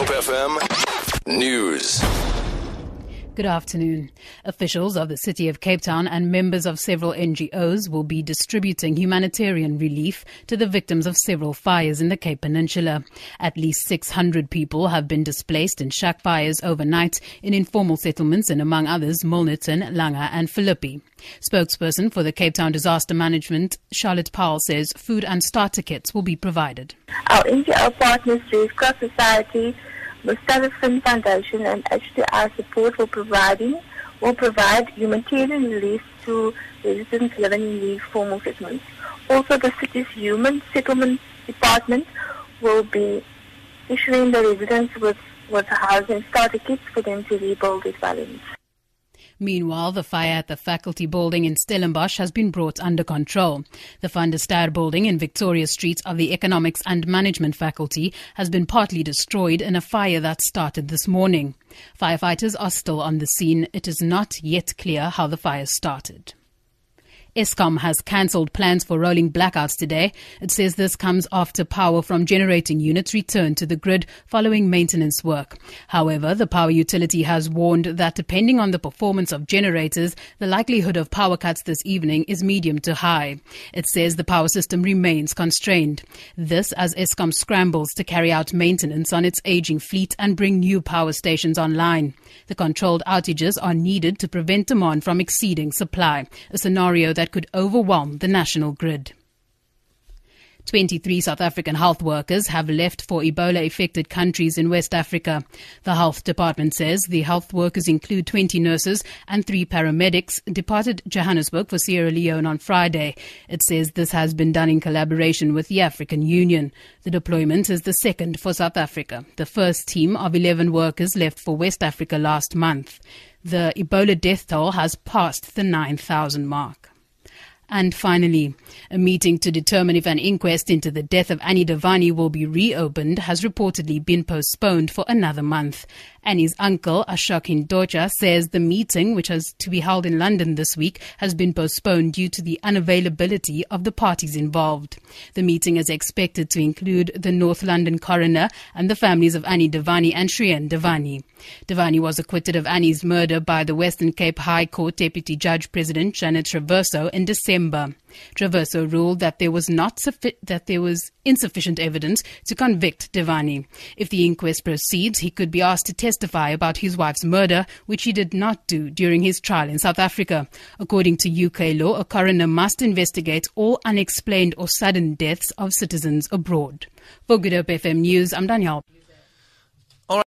Hope FM News. Good afternoon. Officials of the City of Cape Town and members of several NGOs will be distributing humanitarian relief to the victims of several fires in the Cape Peninsula. At least 600 people have been displaced in shack fires overnight in informal settlements in, among others, Milnerton, Langa, and Philippi. Spokesperson for the Cape Town Disaster Management, Charlotte Powell, says food and starter kits will be provided. Our NGO partners, Red Cross Society, the Stavison Foundation and HDI support for providing will provide humanitarian relief to residents living in these formal settlements. Also, the city's human settlement department will be issuing the residents with, with housing starter kits for them to rebuild their dwellings. Meanwhile, the fire at the faculty building in Stellenbosch has been brought under control. The Van der building in Victoria Street of the Economics and Management faculty has been partly destroyed in a fire that started this morning. Firefighters are still on the scene. It is not yet clear how the fire started. Eskom has cancelled plans for rolling blackouts today. It says this comes after power from generating units returned to the grid following maintenance work. However, the power utility has warned that depending on the performance of generators, the likelihood of power cuts this evening is medium to high. It says the power system remains constrained. This as Eskom scrambles to carry out maintenance on its aging fleet and bring new power stations online. The controlled outages are needed to prevent demand from exceeding supply, a scenario that could overwhelm the national grid. 23 South African health workers have left for Ebola affected countries in West Africa. The health department says the health workers include 20 nurses and three paramedics departed Johannesburg for Sierra Leone on Friday. It says this has been done in collaboration with the African Union. The deployment is the second for South Africa. The first team of 11 workers left for West Africa last month. The Ebola death toll has passed the 9,000 mark. And finally, a meeting to determine if an inquest into the death of Anni Dewani will be reopened has reportedly been postponed for another month. Anni's uncle, Ashok Hindocha, says the meeting, which has to be held in London this week, has been postponed due to the unavailability of the parties involved. The meeting is expected to include the North London coroner and the families of Anni Dewani and Shrien Dewani. Dewani was acquitted of Anni's murder by the Western Cape High Court Deputy Judge President Janet Traverso in December. Traverso ruled that there was not that there was insufficient evidence to convict Dewani. If the inquest proceeds, he could be asked to testify about his wife's murder, which he did not do during his trial in South Africa. According to UK law, a coroner must investigate all unexplained or sudden deaths of citizens abroad. For Good Hope FM News, I'm Danielle.